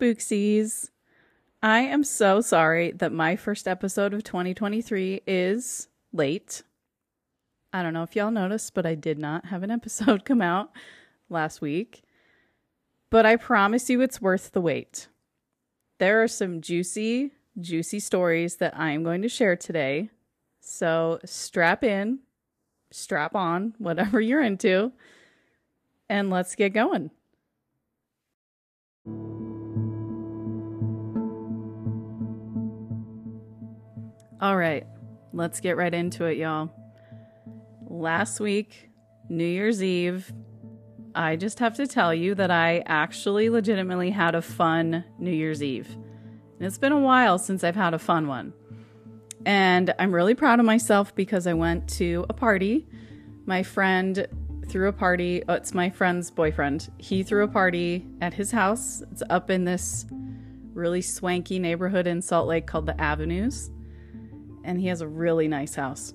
Spooksies. I am so sorry that my first episode of 2023 is late. I don't know if y'all noticed, but I did not have an episode come out last week. But I promise you it's worth the wait. There are some juicy, juicy stories that I am going to share today. So strap in, strap on, whatever you're into, and let's get going. All right, let's get right into it, y'all. Last week, New Year's Eve, I just have to tell you that I actually legitimately had a fun New Year's Eve. And it's been a while since I've had a fun one. And I'm really proud of myself because I went to a party. My friend threw a party. Oh, it's my friend's boyfriend. He threw a party at his house. It's up in this really swanky neighborhood in Salt Lake called the Avenues and he has a really nice house.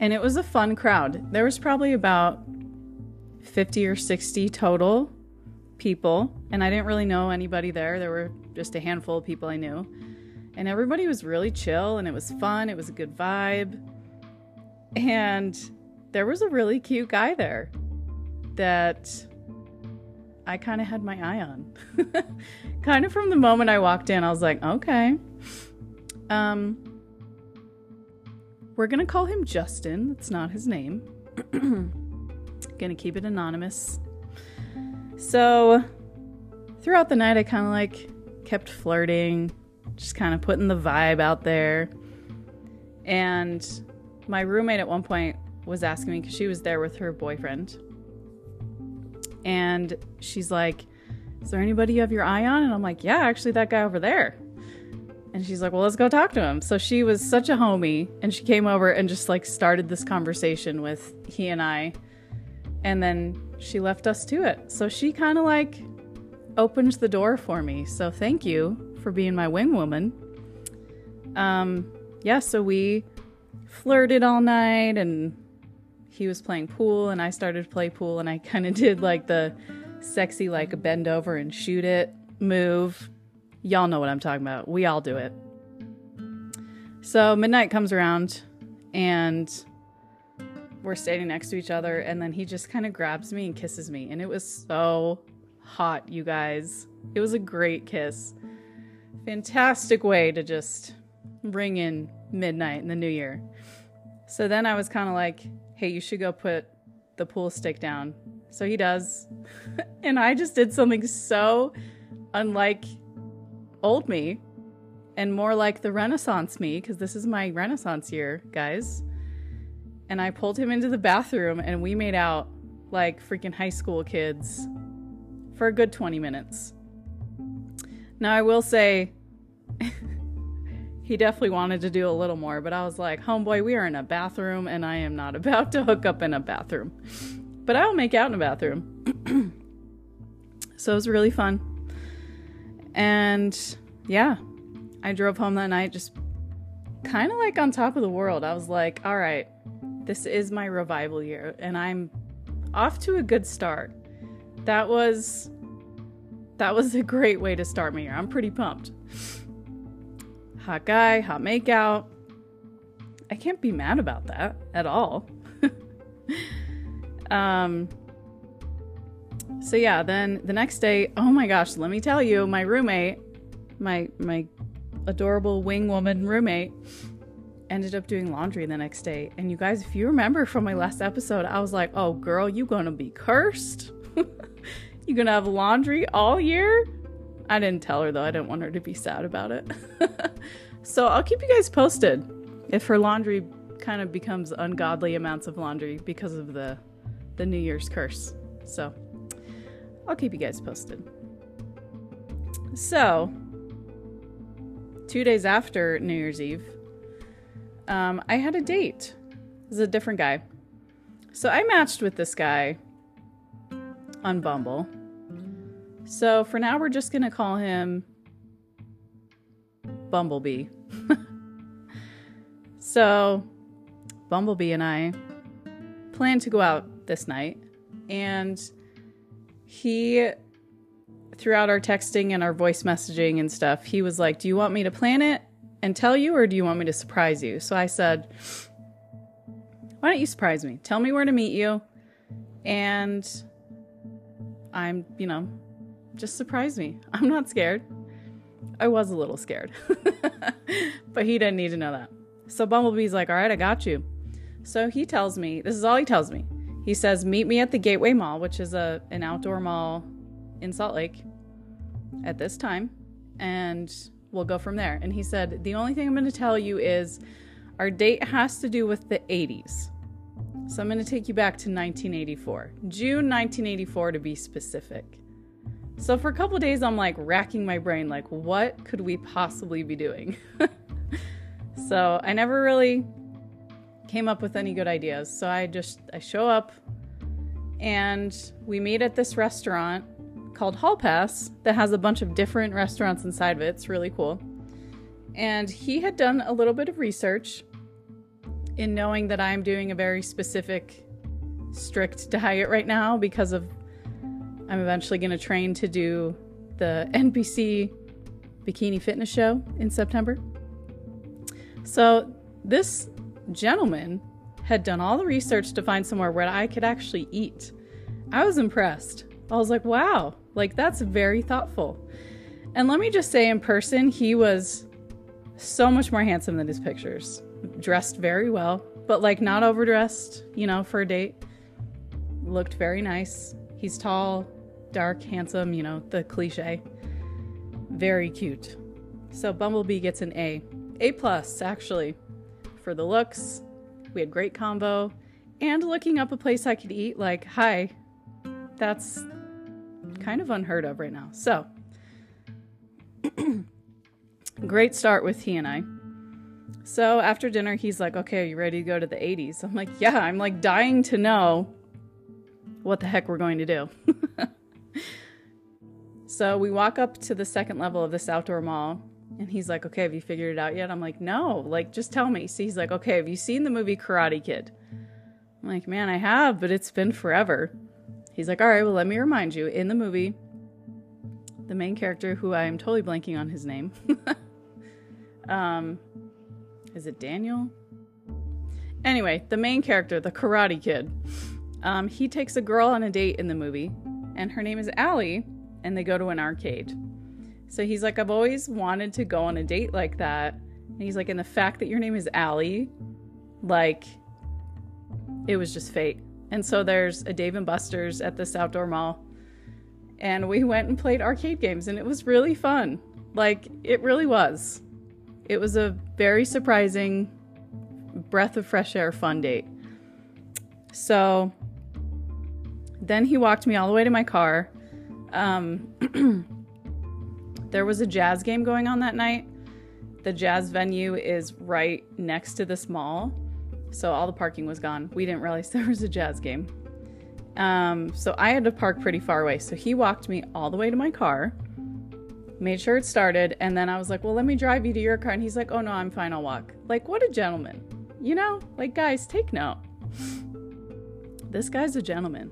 And it was a fun crowd. There was probably about 50 or 60 total people, and I didn't really know anybody there. There were just a handful of people I knew. And everybody was really chill and it was fun. It was a good vibe. And there was a really cute guy there that I kind of had my eye on. kind of from the moment I walked in, I was like, okay. Um, we're gonna call him Justin. That's not his name. gonna keep it anonymous. So, throughout the night, I kind of like kept flirting, just kind of putting the vibe out there. And my roommate at one point was asking me because she was there with her boyfriend. And she's like, Is there anybody you have your eye on? And I'm like, Yeah, actually, that guy over there. And she's like, well, let's go talk to him. So she was such a homie and she came over and just like started this conversation with he and I. And then she left us to it. So she kind of like opened the door for me. So thank you for being my wing woman. Um, yeah, so we flirted all night and he was playing pool and I started to play pool and I kind of did like the sexy like bend over and shoot it move Y'all know what I'm talking about. We all do it. So midnight comes around and we're standing next to each other and then he just kind of grabs me and kisses me and it was so hot, you guys. It was a great kiss. Fantastic way to just bring in midnight in the new year. So then I was kind of like, "Hey, you should go put the pool stick down." So he does. and I just did something so unlike old me and more like the Renaissance me, because this is my Renaissance year, guys. And I pulled him into the bathroom and we made out like freaking high school kids for a good 20 minutes. Now, I will say, he definitely wanted to do a little more, but I was like, homeboy, we are in a bathroom and I am not about to hook up in a bathroom. But I will make out in a bathroom. so it was really fun. And yeah, I drove home that night just kind of like on top of the world. I was like, all right, this is my revival year, and I'm off to a good start. That was that was a great way to start my year. I'm pretty pumped. Hot guy, hot makeout. I can't be mad about that at all. um so yeah, then the next day, oh my gosh, let me tell you, my roommate, my my adorable wing woman roommate ended up doing laundry the next day. And you guys, if you remember from my last episode, I was like, "Oh girl, you going to be cursed? you going to have laundry all year?" I didn't tell her though. I didn't want her to be sad about it. so, I'll keep you guys posted if her laundry kind of becomes ungodly amounts of laundry because of the the New Year's curse. So, I'll keep you guys posted. So, two days after New Year's Eve, um, I had a date. This is a different guy. So I matched with this guy on Bumble. So for now, we're just going to call him Bumblebee. so Bumblebee and I plan to go out this night. And he throughout our texting and our voice messaging and stuff, he was like, Do you want me to plan it and tell you, or do you want me to surprise you? So I said, Why don't you surprise me? Tell me where to meet you. And I'm, you know, just surprise me. I'm not scared. I was a little scared, but he didn't need to know that. So Bumblebee's like, All right, I got you. So he tells me, This is all he tells me. He says, Meet me at the Gateway Mall, which is a, an outdoor mall in Salt Lake at this time, and we'll go from there. And he said, The only thing I'm going to tell you is our date has to do with the 80s. So I'm going to take you back to 1984, June 1984 to be specific. So for a couple days, I'm like racking my brain, like, what could we possibly be doing? so I never really came up with any good ideas. So I just I show up and we meet at this restaurant called Hall Pass that has a bunch of different restaurants inside of it. It's really cool. And he had done a little bit of research in knowing that I'm doing a very specific, strict diet right now because of I'm eventually going to train to do the NPC Bikini Fitness Show in September. So, this gentleman had done all the research to find somewhere where I could actually eat. I was impressed. I was like, wow, like that's very thoughtful. And let me just say, in person, he was so much more handsome than his pictures. Dressed very well, but like not overdressed, you know, for a date. Looked very nice. He's tall, dark, handsome, you know, the cliche. Very cute. So Bumblebee gets an A. A plus, actually for the looks. We had great combo. And looking up a place I could eat, like, hi, that's kind of unheard of right now. So, great start with he and I. So after dinner, he's like, okay, are you ready to go to the 80s? I'm like, yeah, I'm like dying to know what the heck we're going to do. so we walk up to the second level of this outdoor mall and he's like, okay, have you figured it out yet? I'm like, no, like, just tell me. So he's like, okay, have you seen the movie Karate Kid? I'm like, man, I have, but it's been forever. He's like, all right, well, let me remind you. In the movie, the main character, who I am totally blanking on his name, um, is it Daniel? Anyway, the main character, the Karate Kid, um, he takes a girl on a date in the movie, and her name is Allie, and they go to an arcade. So he's like, I've always wanted to go on a date like that. And he's like, and the fact that your name is Allie, like, it was just fate. And so there's a Dave and Buster's at this outdoor mall. And we went and played arcade games, and it was really fun. Like, it really was. It was a very surprising, breath of fresh air fun date. So then he walked me all the way to my car. Um, There was a jazz game going on that night. The jazz venue is right next to this mall, so all the parking was gone. We didn't realize there was a jazz game. Um, so I had to park pretty far away. So he walked me all the way to my car, made sure it started, and then I was like, Well, let me drive you to your car. And he's like, Oh, no, I'm fine. I'll walk. Like, what a gentleman. You know, like, guys, take note. This guy's a gentleman.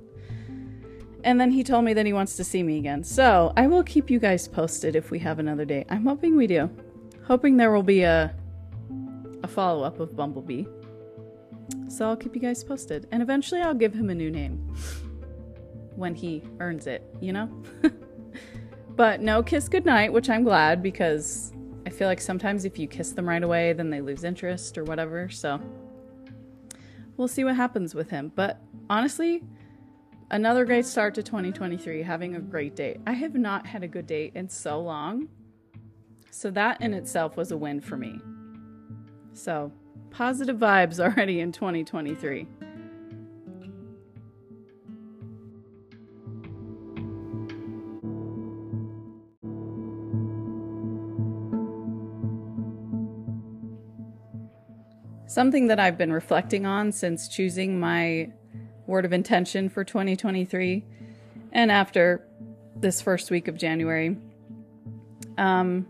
And then he told me that he wants to see me again. So I will keep you guys posted if we have another date. I'm hoping we do. Hoping there will be a a follow up of Bumblebee. So I'll keep you guys posted. And eventually I'll give him a new name. When he earns it, you know? but no kiss goodnight, which I'm glad because I feel like sometimes if you kiss them right away, then they lose interest or whatever. So we'll see what happens with him. But honestly, Another great start to 2023, having a great date. I have not had a good date in so long. So that in itself was a win for me. So, positive vibes already in 2023. Something that I've been reflecting on since choosing my word of intention for 2023 and after this first week of January. Um,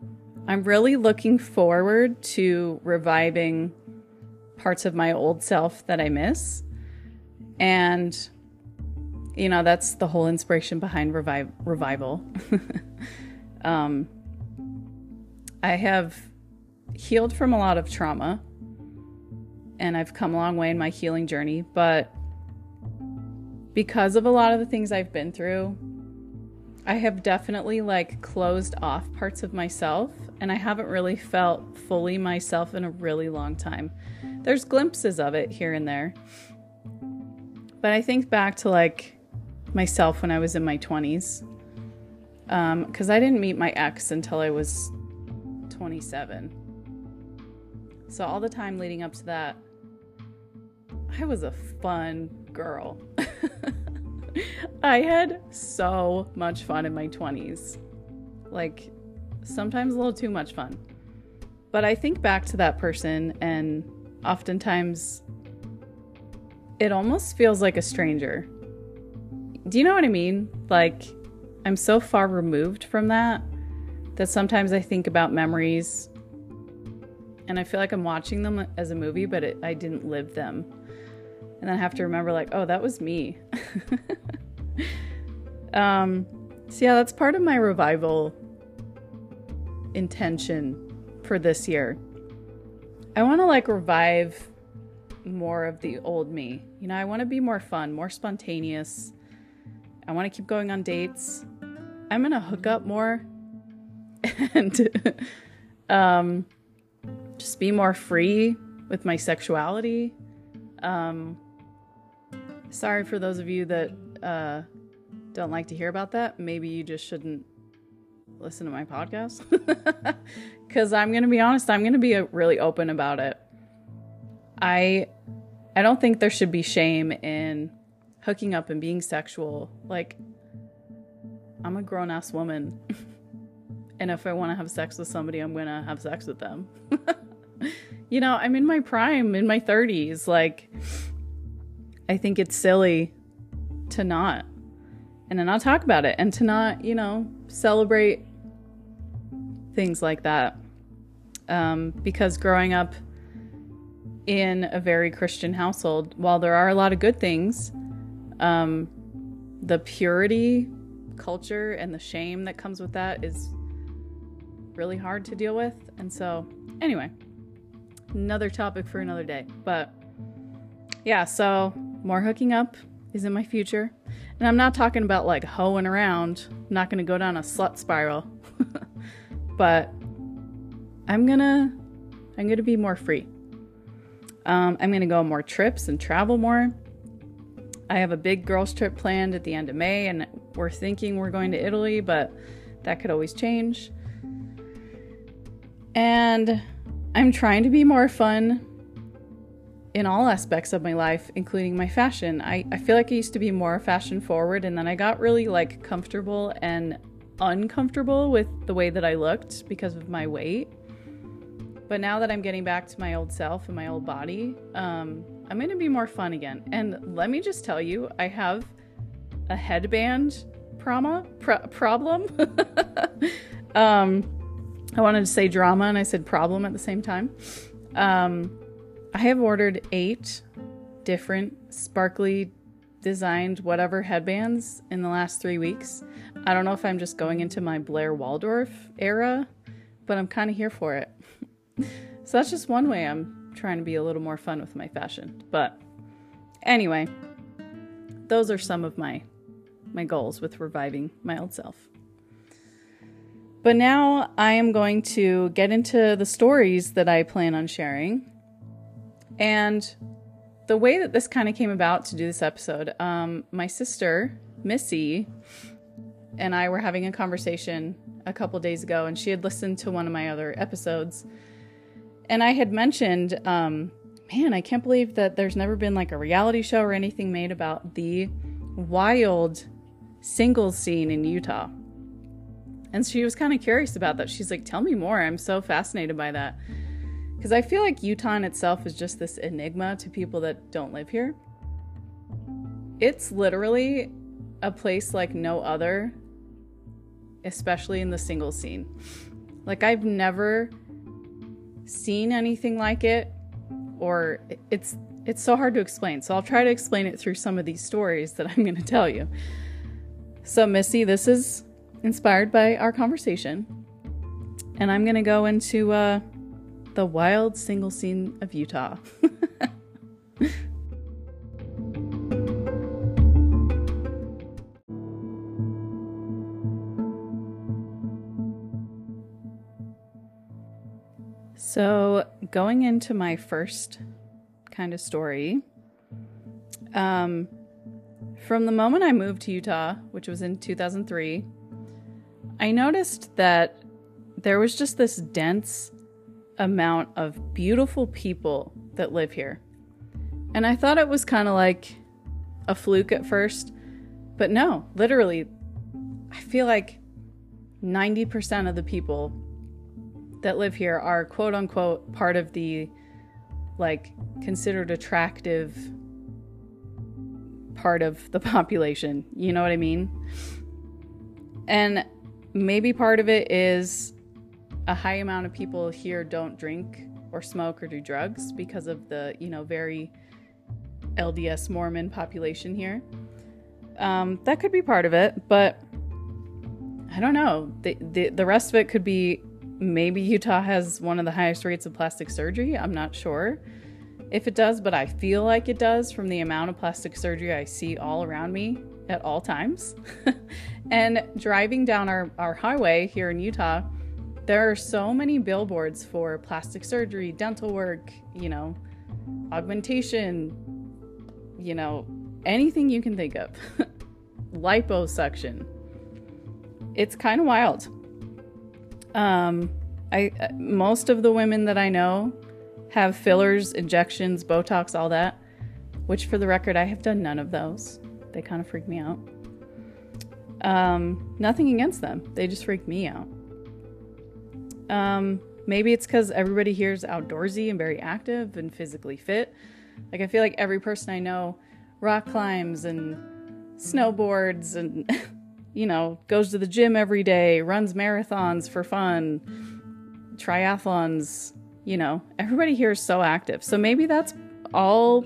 I'm really looking forward to reviving parts of my old self that I miss. And you know, that's the whole inspiration behind revive, revival. um, I have healed from a lot of trauma and I've come a long way in my healing journey, but because of a lot of the things I've been through, I have definitely like closed off parts of myself and I haven't really felt fully myself in a really long time. There's glimpses of it here and there. But I think back to like myself when I was in my 20s. Because um, I didn't meet my ex until I was 27. So, all the time leading up to that, I was a fun girl. I had so much fun in my 20s. Like, sometimes a little too much fun. But I think back to that person, and oftentimes it almost feels like a stranger. Do you know what I mean? Like, I'm so far removed from that that sometimes I think about memories and I feel like I'm watching them as a movie, but it, I didn't live them. And then have to remember, like, oh, that was me. um, so, yeah, that's part of my revival intention for this year. I want to like revive more of the old me. You know, I want to be more fun, more spontaneous. I want to keep going on dates. I'm going to hook up more and um, just be more free with my sexuality. Um, sorry for those of you that uh, don't like to hear about that. Maybe you just shouldn't listen to my podcast. Because I'm going to be honest, I'm going to be really open about it. I I don't think there should be shame in hooking up and being sexual. Like I'm a grown ass woman. and if I want to have sex with somebody, I'm going to have sex with them. you know, I'm in my prime, in my 30s. Like I think it's silly to not and to not talk about it and to not, you know, celebrate things like that. Um, because growing up in a very Christian household, while there are a lot of good things, um, the purity culture and the shame that comes with that is really hard to deal with. And so, anyway, another topic for another day. But yeah, so more hooking up is in my future. And I'm not talking about like hoeing around, I'm not going to go down a slut spiral. but I'm gonna I'm gonna be more free. Um, I'm gonna go on more trips and travel more. I have a big girls trip planned at the end of May, and we're thinking we're going to Italy, but that could always change. And I'm trying to be more fun in all aspects of my life, including my fashion. I, I feel like I used to be more fashion forward, and then I got really like comfortable and uncomfortable with the way that I looked because of my weight. But now that I'm getting back to my old self and my old body, um, I'm to be more fun again. And let me just tell you, I have a headband trauma pr- problem. um, I wanted to say drama and I said problem at the same time. Um, I have ordered eight different sparkly designed whatever headbands in the last three weeks. I don't know if I'm just going into my Blair Waldorf era, but I'm kind of here for it. so that's just one way I'm trying to be a little more fun with my fashion. But anyway, those are some of my my goals with reviving my old self. But now I am going to get into the stories that I plan on sharing. And the way that this kind of came about to do this episode, um, my sister, Missy, and I were having a conversation a couple days ago, and she had listened to one of my other episodes. And I had mentioned, um, man, I can't believe that there's never been like a reality show or anything made about the wild singles scene in Utah. And she was kind of curious about that. She's like, tell me more. I'm so fascinated by that. Because I feel like Utah in itself is just this enigma to people that don't live here. It's literally a place like no other, especially in the single scene. Like, I've never seen anything like it, or it's it's so hard to explain. So I'll try to explain it through some of these stories that I'm going to tell you. So, Missy, this is inspired by our conversation. And I'm going to go into uh, the wild single scene of Utah. so, going into my first kind of story, um, from the moment I moved to Utah, which was in 2003, I noticed that there was just this dense amount of beautiful people that live here. And I thought it was kind of like a fluke at first, but no, literally, I feel like 90% of the people that live here are quote unquote part of the like considered attractive part of the population. You know what I mean? And maybe part of it is a high amount of people here don't drink or smoke or do drugs because of the, you know, very LDS Mormon population here. Um, that could be part of it, but I don't know. The, the, the rest of it could be maybe Utah has one of the highest rates of plastic surgery. I'm not sure if it does, but I feel like it does from the amount of plastic surgery I see all around me at all times. and driving down our, our highway here in Utah, there are so many billboards for plastic surgery, dental work, you know, augmentation, you know, anything you can think of. Liposuction. It's kind of wild. Um, I most of the women that I know have fillers, injections, Botox, all that. Which, for the record, I have done none of those. They kind of freak me out. Um, nothing against them. They just freak me out. Um, maybe it's because everybody here is outdoorsy and very active and physically fit. Like, I feel like every person I know rock climbs and snowboards and, you know, goes to the gym every day, runs marathons for fun, triathlons. You know, everybody here is so active. So maybe that's all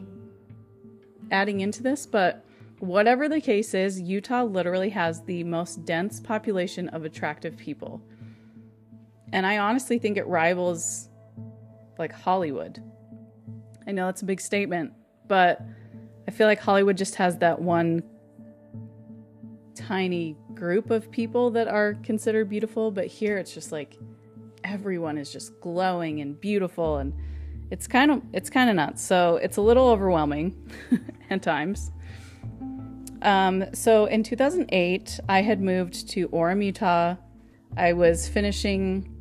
adding into this, but whatever the case is, Utah literally has the most dense population of attractive people. And I honestly think it rivals like Hollywood. I know that's a big statement, but I feel like Hollywood just has that one tiny group of people that are considered beautiful, but here it's just like everyone is just glowing and beautiful and it's kind of it's kind of nuts. So it's a little overwhelming at times. Um, so in 2008, I had moved to Orem, Utah. I was finishing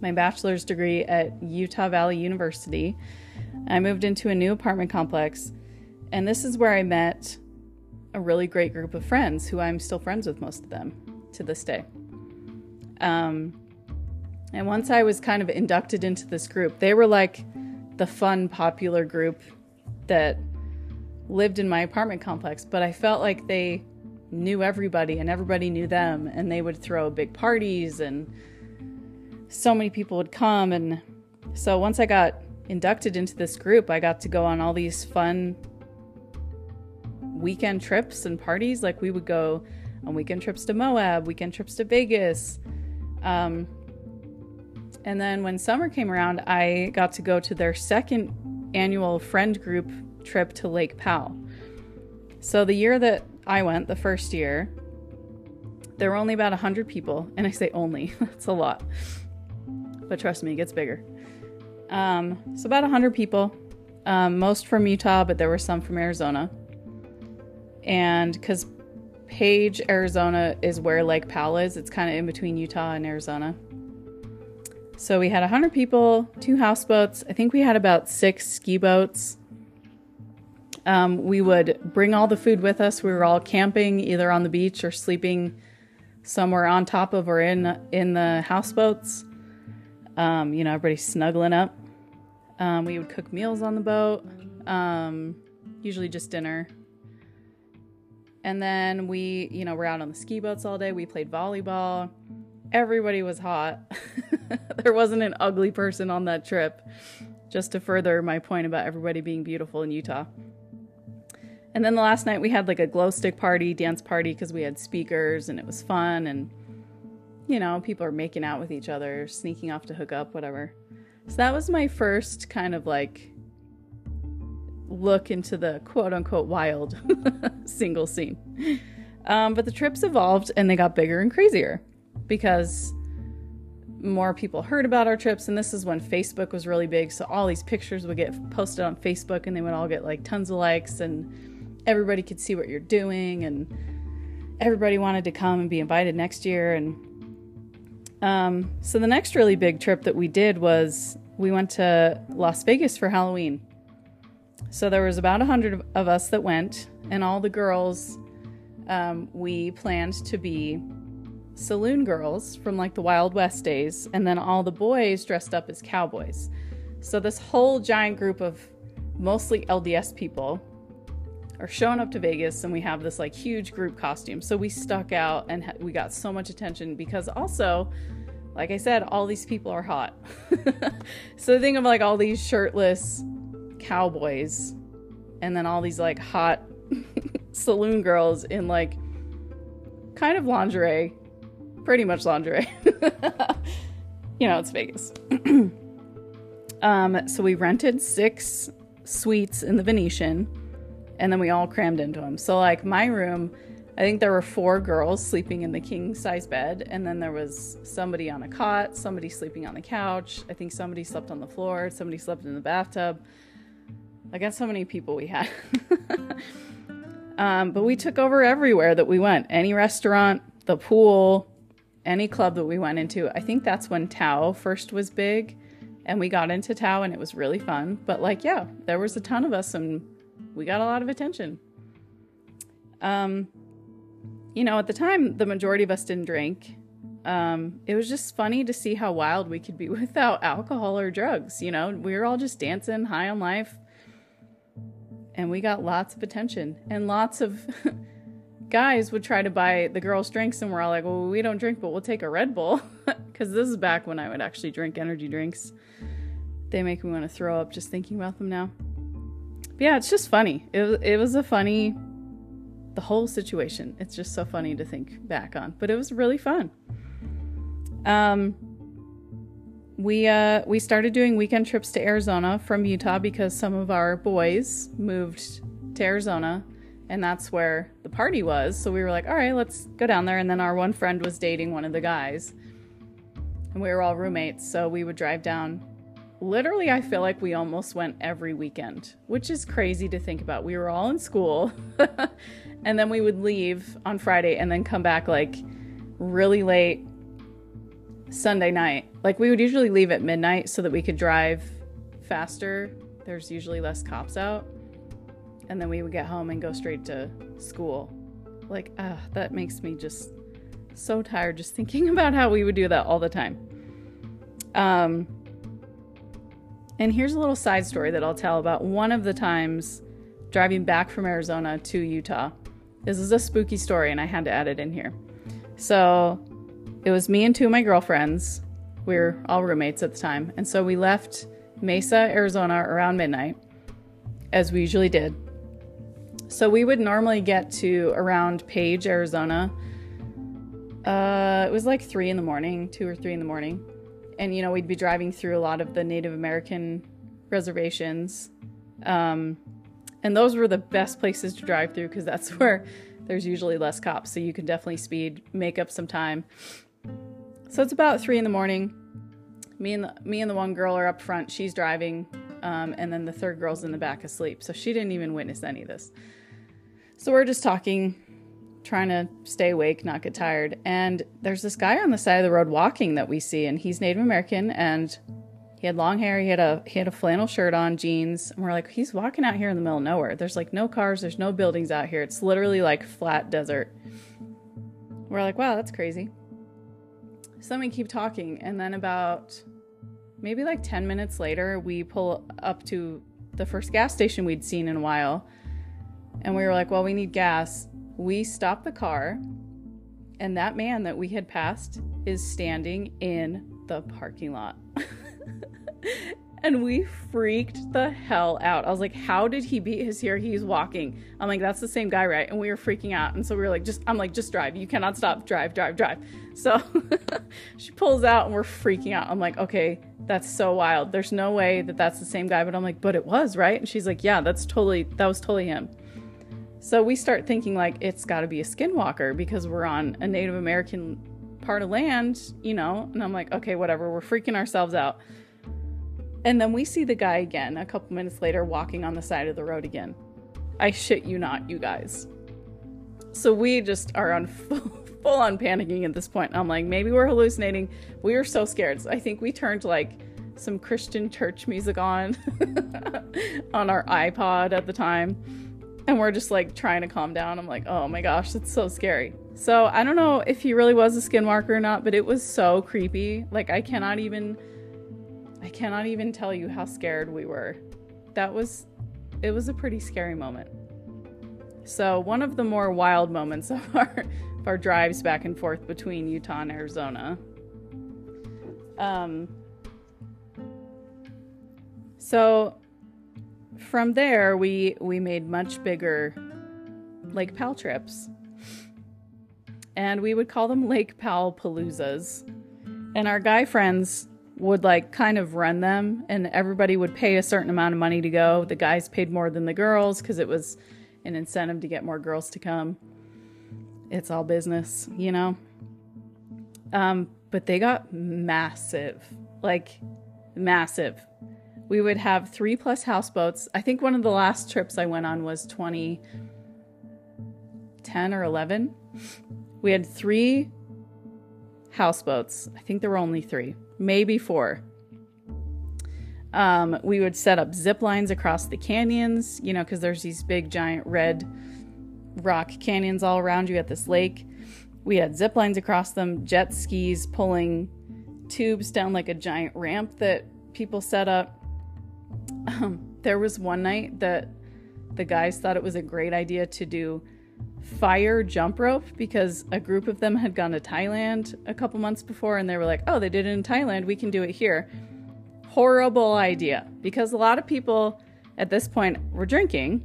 my bachelor's degree at Utah Valley University. I moved into a new apartment complex, and this is where I met a really great group of friends who I'm still friends with most of them to this day. Um, and once I was kind of inducted into this group, they were like the fun, popular group that lived in my apartment complex, but I felt like they knew everybody and everybody knew them, and they would throw big parties, and so many people would come. And so once I got inducted into this group, I got to go on all these fun weekend trips and parties. Like we would go on weekend trips to Moab, weekend trips to Vegas. Um, and then when summer came around, I got to go to their second annual friend group trip to Lake Powell. So the year that I went, the first year, there were only about 100 people. And I say only, that's a lot. But trust me, it gets bigger. Um, so about 100 people, um, most from Utah, but there were some from Arizona. And because Page, Arizona is where Lake Powell is, it's kind of in between Utah and Arizona. So we had 100 people, two houseboats. I think we had about six ski boats. Um, we would bring all the food with us. We were all camping either on the beach or sleeping somewhere on top of or in in the houseboats. Um, you know, everybody snuggling up. Um, we would cook meals on the boat, um, usually just dinner. And then we, you know, we're out on the ski boats all day. We played volleyball everybody was hot. there wasn't an ugly person on that trip. just to further my point about everybody being beautiful in Utah. And then the last night we had like a glow stick party, dance party, because we had speakers and it was fun. And, you know, people are making out with each other, sneaking off to hook up, whatever. So that was my first kind of like look into the quote unquote wild single scene. Um, but the trips evolved and they got bigger and crazier because more people heard about our trips. And this is when Facebook was really big. So all these pictures would get posted on Facebook and they would all get like tons of likes and everybody could see what you're doing. And everybody wanted to come and be invited next year. And um, so the next really big trip that we did was we went to Las Vegas for Halloween. So there was about a hundred of us that went, and all the girls um, we planned to be saloon girls from like the Wild West days, and then all the boys dressed up as cowboys. So this whole giant group of mostly LDS people are showing up to Vegas, and we have this like huge group costume. So we stuck out, and we got so much attention because also. Like I said, all these people are hot. so think of like all these shirtless cowboys and then all these like hot saloon girls in like kind of lingerie, pretty much lingerie. you know, it's Vegas. um, so we rented six suites in the Venetian and then we all crammed into them. So, like, my room, I think there were four girls sleeping in the king size bed, and then there was somebody on a cot, somebody sleeping on the couch. I think somebody slept on the floor, somebody slept in the bathtub. I got so many people we had. um, but we took over everywhere that we went any restaurant, the pool, any club that we went into. I think that's when Tao first was big. And we got into Tao and it was really fun. But, like, yeah, there was a ton of us and we got a lot of attention. Um, you know, at the time, the majority of us didn't drink. Um, it was just funny to see how wild we could be without alcohol or drugs. You know, we were all just dancing, high on life, and we got lots of attention. And lots of guys would try to buy the girls drinks and we're all like well we don't drink but we'll take a red bull. Because this is back when i would actually drink energy drinks. They make me want to throw up just thinking about them now. But yeah it's just funny. It, it was a funny the whole situation it's just so funny to think back on but it was really fun um we uh, we started doing weekend trips to Arizona from Utah because some of our boys moved to Arizona, and that's where the party was. So we were like, all right, let's go down there. And then our one friend was dating one of the guys, and we were all roommates, so we would drive down. Literally, I feel like we almost went every weekend, which is crazy to think about. We were all in school, and then we would leave on Friday and then come back like really late Sunday night. Like we would usually leave at midnight so that we could drive faster. There's usually less cops out. And then we would get home and go straight to school. Like, ah, that makes me just so tired just thinking about how we would do that all the time. Um, and here's a little side story that I'll tell about one of the times driving back from Arizona to Utah. This is a spooky story, and I had to add it in here. So, it was me and two of my girlfriends. We were all roommates at the time. And so we left Mesa, Arizona around midnight, as we usually did. So we would normally get to around Page, Arizona. Uh, it was like three in the morning, two or three in the morning. And, you know, we'd be driving through a lot of the Native American reservations. Um, and those were the best places to drive through because that's where there's usually less cops. So you can definitely speed, make up some time. So it's about three in the morning. Me and the, me and the one girl are up front. She's driving, um, and then the third girl's in the back asleep. So she didn't even witness any of this. So we're just talking, trying to stay awake, not get tired. And there's this guy on the side of the road walking that we see, and he's Native American, and he had long hair. He had a he had a flannel shirt on, jeans. And we're like, he's walking out here in the middle of nowhere. There's like no cars. There's no buildings out here. It's literally like flat desert. We're like, wow, that's crazy. So then we keep talking, and then about maybe like 10 minutes later, we pull up to the first gas station we'd seen in a while. And we were like, well, we need gas. We stop the car, and that man that we had passed is standing in the parking lot. and we freaked the hell out. I was like, how did he beat his ear? He's walking. I'm like, that's the same guy, right? And we were freaking out. And so we were like, just, I'm like, just drive. You cannot stop. Drive, drive, drive. So she pulls out and we're freaking out. I'm like, okay, that's so wild. There's no way that that's the same guy. But I'm like, but it was, right? And she's like, yeah, that's totally, that was totally him. So we start thinking like it's got to be a skinwalker because we're on a Native American part of land, you know? And I'm like, okay, whatever. We're freaking ourselves out. And then we see the guy again a couple minutes later walking on the side of the road again. I shit you not, you guys. So we just are on full, full on panicking at this point. I'm like, maybe we're hallucinating. We were so scared. So I think we turned like some Christian church music on on our iPod at the time. And we're just like trying to calm down. I'm like, oh my gosh, it's so scary. So I don't know if he really was a skinwalker or not, but it was so creepy. Like I cannot even I cannot even tell you how scared we were. That was, it was a pretty scary moment. So, one of the more wild moments of our, of our drives back and forth between Utah and Arizona. Um, so, from there, we, we made much bigger Lake Powell trips. And we would call them Lake Powell Paloozas. And our guy friends would like kind of run them and everybody would pay a certain amount of money to go. The guys paid more than the girls because it was an incentive to get more girls to come. It's all business, you know? Um, but they got massive, like massive. We would have three plus houseboats. I think one of the last trips I went on was 2010 or 11. We had three houseboats. I think there were only three maybe four. Um, we would set up zip lines across the canyons, you know, because there's these big giant red rock canyons all around you at this lake. We had zip lines across them, jet skis pulling tubes down like a giant ramp that people set up. Um, there was one night that the guys thought it was a great idea to do fire jump rope because a group of them had gone to Thailand a couple months before and they were like, oh, they did it in Thailand. We can do it here. Horrible idea because a lot of people at this point were drinking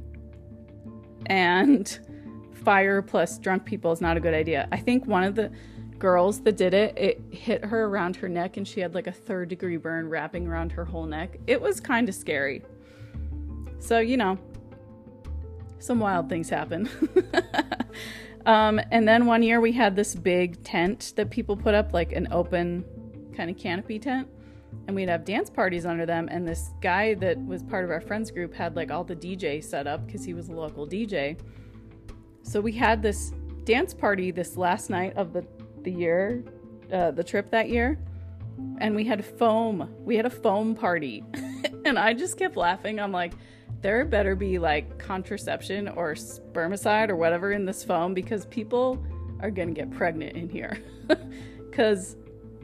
and fire plus drunk people is not a good idea. I think one of the girls that did it, it hit her around her neck and she had like a third degree burn wrapping around her whole neck. It was kind of scary. So, you know, some wild things happen. um, and then one year we had this big tent that people put up, like an open kind of canopy tent. And we'd have dance parties under them. And this guy that was part of our friends group had like all the DJ set up because he was a local DJ. So we had this dance party this last night of the, the year, uh, the trip that year. And we had foam. We had a foam party. and I just kept laughing. I'm like, there better be like contraception or spermicide or whatever in this foam because people are gonna get pregnant in here. Because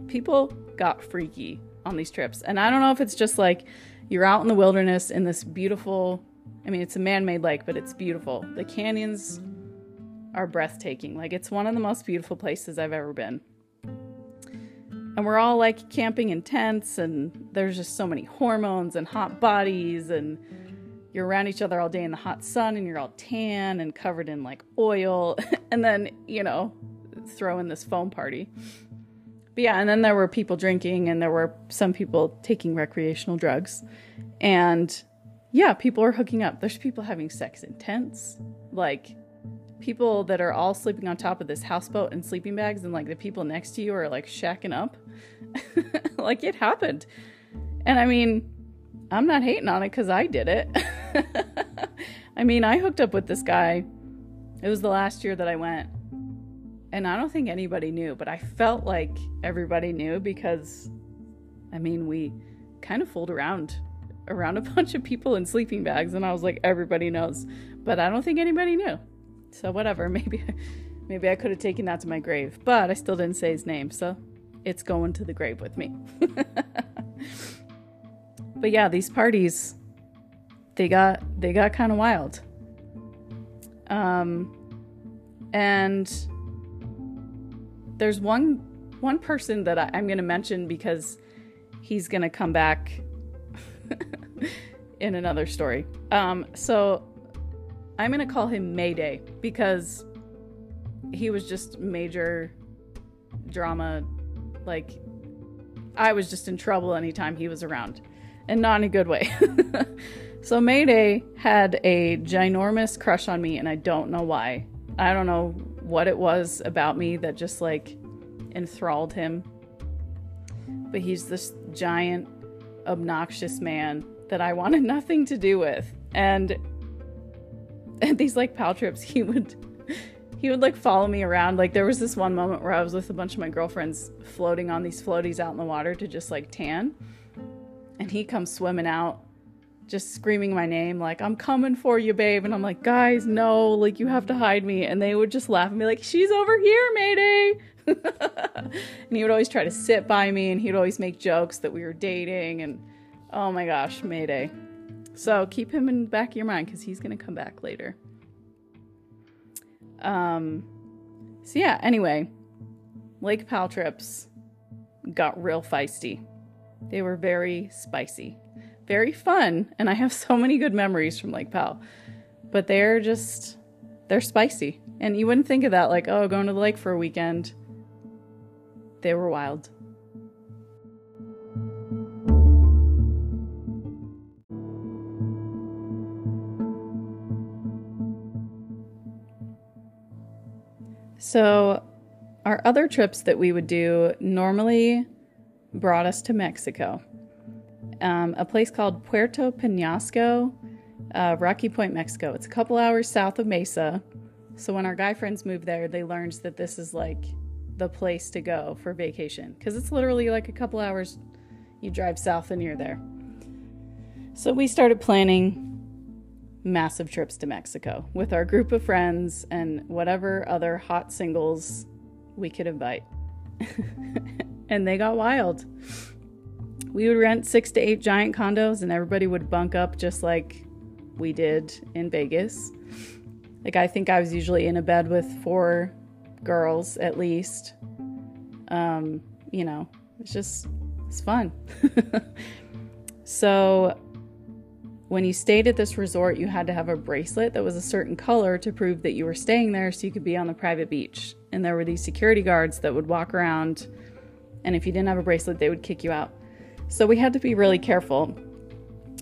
people got freaky on these trips. And I don't know if it's just like you're out in the wilderness in this beautiful, I mean, it's a man made lake, but it's beautiful. The canyons are breathtaking. Like, it's one of the most beautiful places I've ever been. And we're all like camping in tents, and there's just so many hormones and hot bodies and you're around each other all day in the hot sun and you're all tan and covered in like oil and then you know throw in this foam party. But yeah and then there were people drinking and there were some people taking recreational drugs. And yeah people are hooking up. There's people having sex in tents like people that are all sleeping on top of this houseboat in sleeping bags and like the people next to you are like shacking up. Like it happened. And i mean i'm not hating on it because i did it I mean, I hooked up with this guy. It was the last year that I went. And I don't think anybody knew, but I felt like everybody knew because I mean, we kind of fooled around around a bunch of people in sleeping bags and I was like everybody knows, but I don't think anybody knew. So whatever, maybe maybe I could have taken that to my grave, but I still didn't say his name, so it's going to the grave with me. but yeah, these parties they got they got kind of wild. Um, and there's one one person that I, I'm going to mention because he's going to come back in another story. Um, so I'm going to call him Mayday because he was just major drama. Like, I was just in trouble anytime he was around, and not in a good way. so, Mayday had a ginormous crush on me, and I don't know why. I don't know what it was about me that just like enthralled him. But he's this giant, obnoxious man that I wanted nothing to do with. And at these like Powell trips, he would he would like follow me around. Like there was this one moment where I was with a bunch of my girlfriends floating on these floaties out in the water to just like tan. And he comes swimming out, just screaming my name, like, I'm coming for you, babe. And I'm like, guys, no, like you have to hide me. And they would just laugh and be like, She's over here, Mayday. and he would always try to sit by me and he would always make jokes that we were dating and oh my gosh, Mayday. So keep him in the back of your mind because he's going to come back later. Um, so yeah, anyway, Lake Powell trips got real feisty. They were very spicy, very fun, and I have so many good memories from Lake Powell. But they're just, they're spicy. And you wouldn't think of that, like, oh, going to the lake for a weekend. They were wild. So, our other trips that we would do normally brought us to Mexico, um, a place called Puerto Penasco, uh, Rocky Point, Mexico. It's a couple hours south of Mesa. So, when our guy friends moved there, they learned that this is like the place to go for vacation because it's literally like a couple hours you drive south and you're there. So, we started planning massive trips to Mexico with our group of friends and whatever other hot singles we could invite. and they got wild. We would rent six to eight giant condos and everybody would bunk up just like we did in Vegas. Like, I think I was usually in a bed with four girls at least. Um, you know, it's just, it's fun. so, when you stayed at this resort, you had to have a bracelet that was a certain color to prove that you were staying there so you could be on the private beach. And there were these security guards that would walk around, and if you didn't have a bracelet, they would kick you out. So we had to be really careful.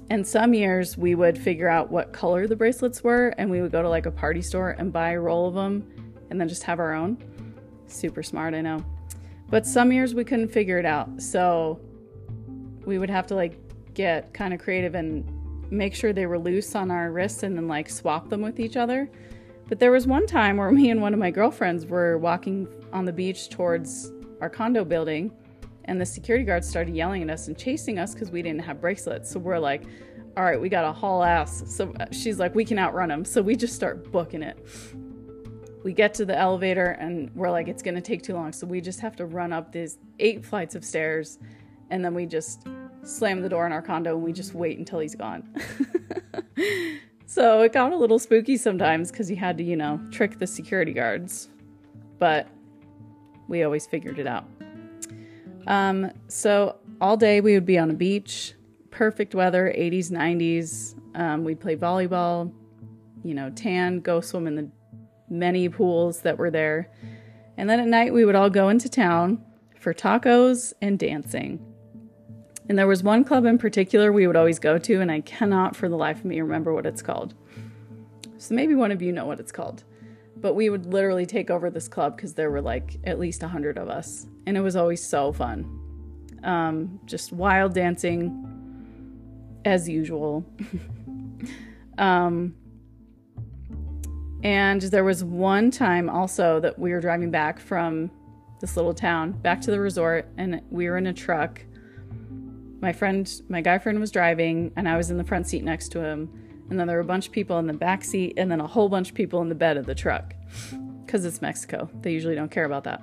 And some years we would figure out what color the bracelets were, and we would go to like a party store and buy a roll of them and then just have our own. Super smart, I know. But some years we couldn't figure it out. So we would have to like get kind of creative and make sure they were loose on our wrists and then like swap them with each other. But there was one time where me and one of my girlfriends were walking on the beach towards our condo building, and the security guards started yelling at us and chasing us because we didn't have bracelets. So we're like, all right, we got to haul ass. So uh, she's like, we can outrun them. So we just start booking it. We get to the elevator and we're like, it's going to take too long. So we just have to run up these eight flights of stairs and then we just slam the door in our condo and we just wait until he's gone. so it got a little spooky sometimes because you had to, you know, trick the security guards. But we always figured it out. Um, so all day we would be on a beach, perfect weather, 80s, 90s. Um, we'd play volleyball, you know, tan, go swim in the many pools that were there. And then at night we would all go into town for tacos and dancing. And there was one club in particular we would always go to, and I cannot for the life of me remember what it's called. So maybe one of you know what it's called. But we would literally take over this club because there were like at least a hundred of us, and it was always so fun. Um, just wild dancing, as usual. um, and there was one time also that we were driving back from this little town back to the resort, and we were in a truck my friend, my guy friend was driving, and I was in the front seat next to him. And then there were a bunch of people in the back seat, and then a whole bunch of people in the bed of the truck. Because it's Mexico. They usually don't care about that.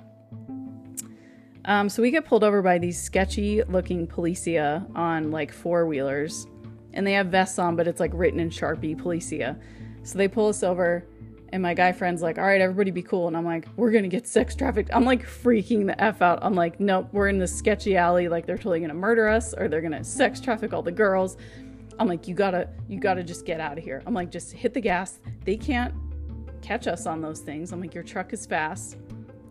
Um, so we get pulled over by these sketchy looking policia on like four wheelers. And they have vests on, but it's like written in Sharpie policia. So they pull us over And my guy friend's like, all right, everybody be cool. And I'm like, we're to get sex trafficked. I'm like freaking the F out. I'm like, nope, we're in this sketchy alley. Like they're totally to murder us or they're to sex traffic all the girls. I'm like, you gotta, you gotta just get out of here. I'm like, just hit the gas. They can't catch us on those things. I'm like, your truck is fast.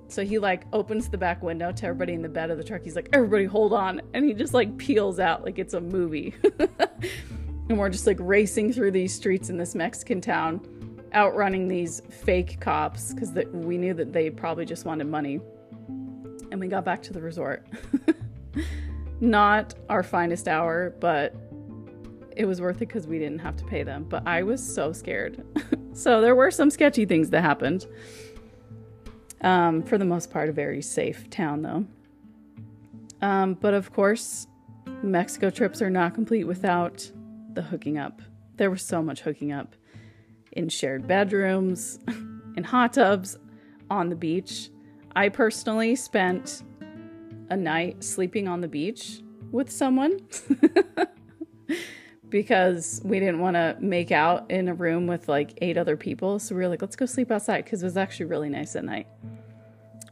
So he like opens the back window to everybody in the bed of the truck. He's like, everybody hold on. And he just like peels out like it's a movie. and we're just like racing through these streets in this Mexican town outrunning these fake cops because we knew that they probably just wanted money. And we got back to the resort. Not our finest hour, but it was worth it because we didn't have to pay them. But I was so scared. so there were some sketchy things that happened. Um, for the most part, a very safe town, though. Um, but of course, Mexico trips are not complete without the hooking up. There was so much hooking up in shared bedrooms, in hot tubs, on the beach. I personally spent a night sleeping on the beach with someone because we didn't want to make out in a room with like eight other people. So we were like, let's go sleep outside because it was actually really nice at night.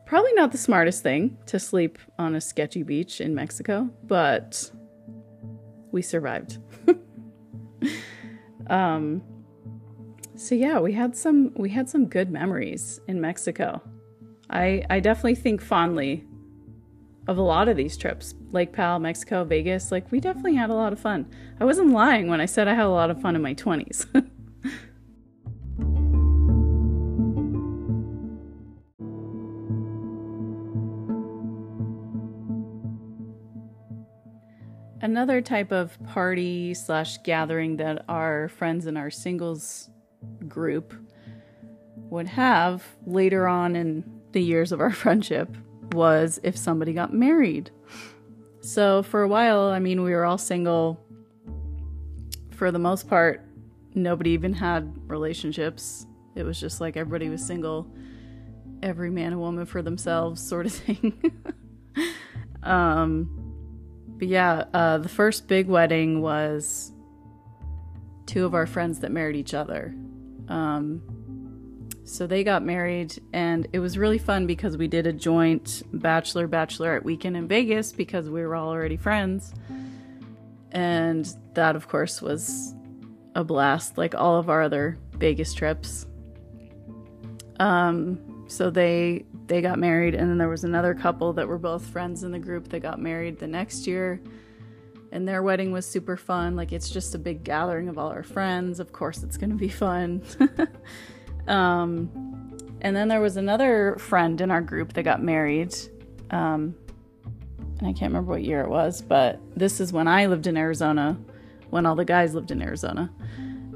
Probably not the smartest thing to sleep on a sketchy beach in Mexico, but we survived. um, so yeah, we had some we had some good memories in Mexico. I I definitely think fondly of a lot of these trips. Lake Powell, Mexico, Vegas, like we definitely had a lot of fun. I wasn't lying when I said I had a lot of fun in my 20s. Another type of party slash gathering that our friends in our singles group would have later on in the years of our friendship was if somebody got married. So for a while, I mean, we were all single. For the most part, nobody even had relationships. It was just like everybody was single, every man and woman for themselves, sort of thing. um, but yeah, uh, the first big wedding was two of our friends that married each other. Um, so they got married, and it was really fun because we did a joint bachelor bachelorette weekend in Vegas because we were all already friends. And that, of course, was a blast, like all of our other Vegas trips. Um, so they they got married, and then there was another couple that were both friends in the group that got married the next year and their wedding was super fun. Like it's just a big gathering of all our friends. Of course, it's going to be fun. um, and then there was another friend in our group that got married. Um, and I can't remember what year it was, but this is when I lived in Arizona, when all the guys lived in Arizona.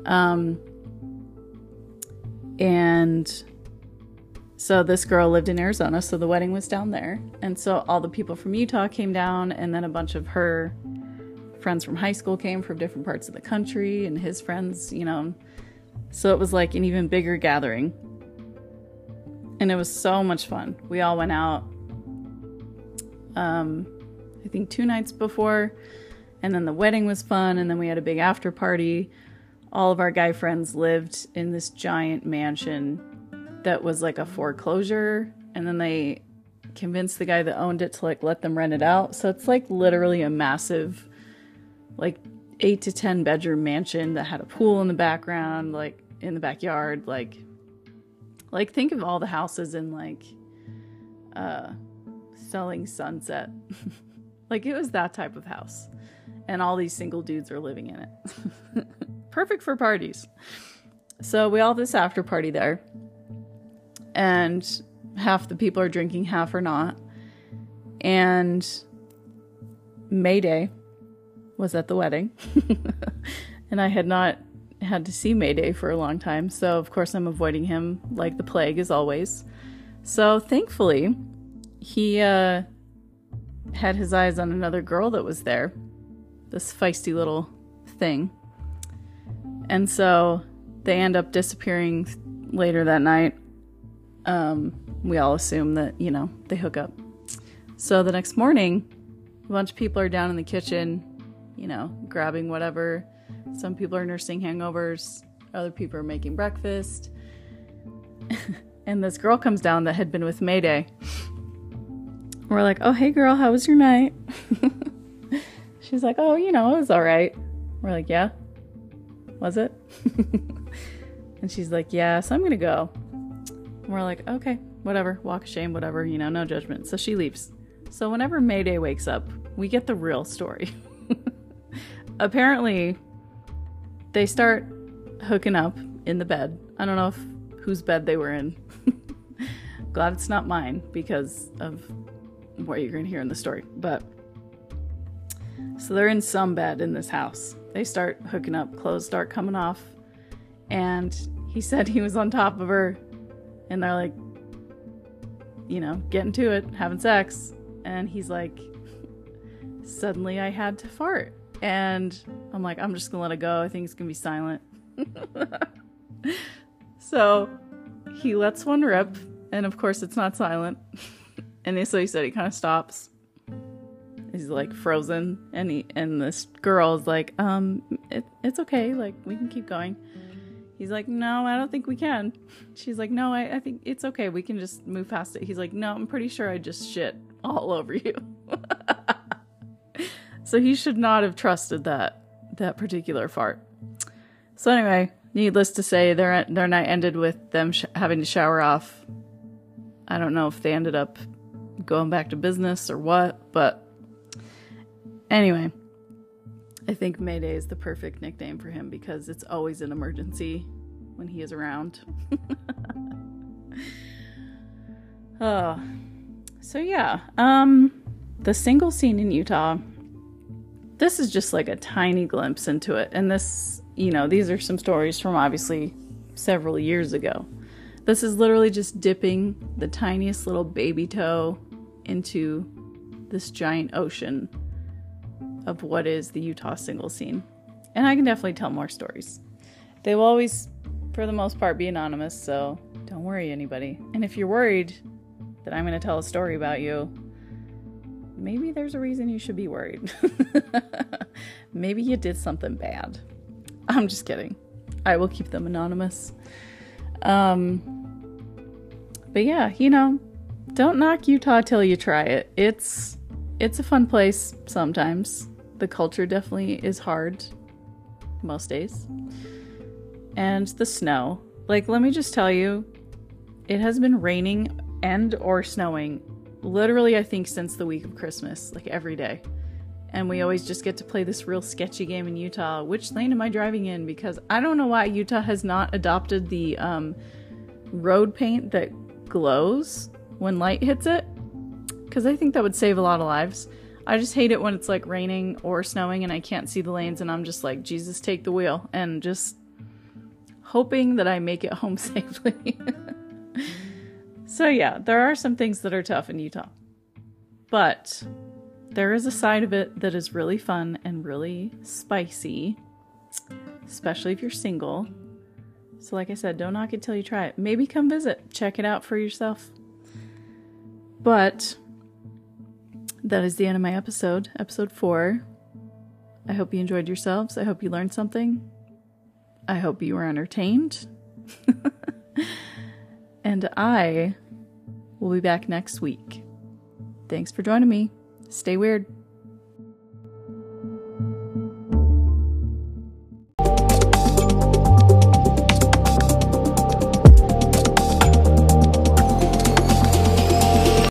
Um, and so this girl lived in Arizona, so the wedding was down there. And so all the people from Utah came down, and then a bunch of her friends from high school came from different parts of the country, and his friends, you know. So it was like an even bigger gathering. And it was so much fun. We all went out, um, I think two nights before, and then the wedding was fun, and then we had a big after party. All of our guy friends lived in this giant mansion that was like a foreclosure, and then they convinced the guy that owned it to like let them rent it out. So it's like literally a massive like eight to ten bedroom mansion that had a pool in the background, like in the backyard, like like think of all the houses in like uh selling sunset. like it was that type of house. And all these single dudes are living in it. Perfect for parties. So we all have this after party there. And half the people are drinking, half are not. And Mayday, was at the wedding. and I had not had to see Mayday for a long time, so of course I'm avoiding him like the plague as always. So thankfully, he uh, had his eyes on another girl that was there, this feisty little thing. And so they end up disappearing later that night. Um, we all assume that, you know, they hook up. So the next morning, a bunch of people are down in the kitchen you know, grabbing whatever. Some people are nursing hangovers, other people are making breakfast. and this girl comes down that had been with Mayday. We're like, oh, hey, girl, how was your night? She's like, oh, you know, it was all right. We're like, yeah, was it? and she's like, yeah, so I'm going to go. And we're like, okay, whatever, walk of shame, whatever, you know, no judgment. So she leaves. So whenever Mayday wakes up, we get the real story. Apparently, they start hooking up in the bed. I don't know if whose bed they were in. Glad it's not mine because of what you're going to hear in the story. But so they're in some bed in this house. They start hooking up, clothes start coming off. And he said he was on top of her. And they're like, you know, getting to it, having sex. And he's like, suddenly I had to fart. And I'm like, I'm just gonna let it go. I think it's gonna be silent. so he lets one rip, and of course, it's not silent. and so he said he kind of stops. He's like frozen, and he and this girl is like, um, it, it's okay, like we can keep going. He's like, no, I don't think we can. She's like, no, I, I think it's okay. We can just move past it. He's like, no, I'm pretty sure I just shit all over you. So he should not have trusted that that particular fart. So anyway, needless to say, their their night ended with them sh- having to shower off. I don't know if they ended up going back to business or what, but anyway, I think Mayday is the perfect nickname for him because it's always an emergency when he is around. oh. So yeah, um the single scene in Utah. This is just like a tiny glimpse into it. And this, you know, these are some stories from obviously several years ago. This is literally just dipping the tiniest little baby toe into this giant ocean of what is the Utah single scene. And I can definitely tell more stories. They will always, for the most part, be anonymous, so don't worry, anybody. And if you're worried that I'm going to tell a story about you, maybe there's a reason you should be worried. maybe you did something bad. I'm just kidding. I will keep them anonymous. Um, but yeah, you know, don't knock Utah till you try it. It's it's a fun place sometimes the culture definitely is hard most days. And the snow. Like let me just tell you, it has been raining and or snowing literally I think since the week of Christmas, like every day. And we always just get to play this real sketchy game in Utah. Which lane am I driving in? Because I don't know why Utah has not adopted the um, road paint that glows when light hits it. Because I think that would save a lot of lives. I just hate it when it's like raining or snowing and I can't see the lanes and I'm just like, Jesus, take the wheel and just hoping that I make it home safely. so, yeah, there are some things that are tough in Utah. But there is a side of it that is really fun and really spicy, especially if you're single. So, like I said, don't knock it till you try it. Maybe come visit, check it out for yourself. But that is the end of my episode, episode four. I hope you enjoyed yourselves. I hope you learned something. I hope you were entertained. and I will be back next week. Thanks for joining me. Stay weird.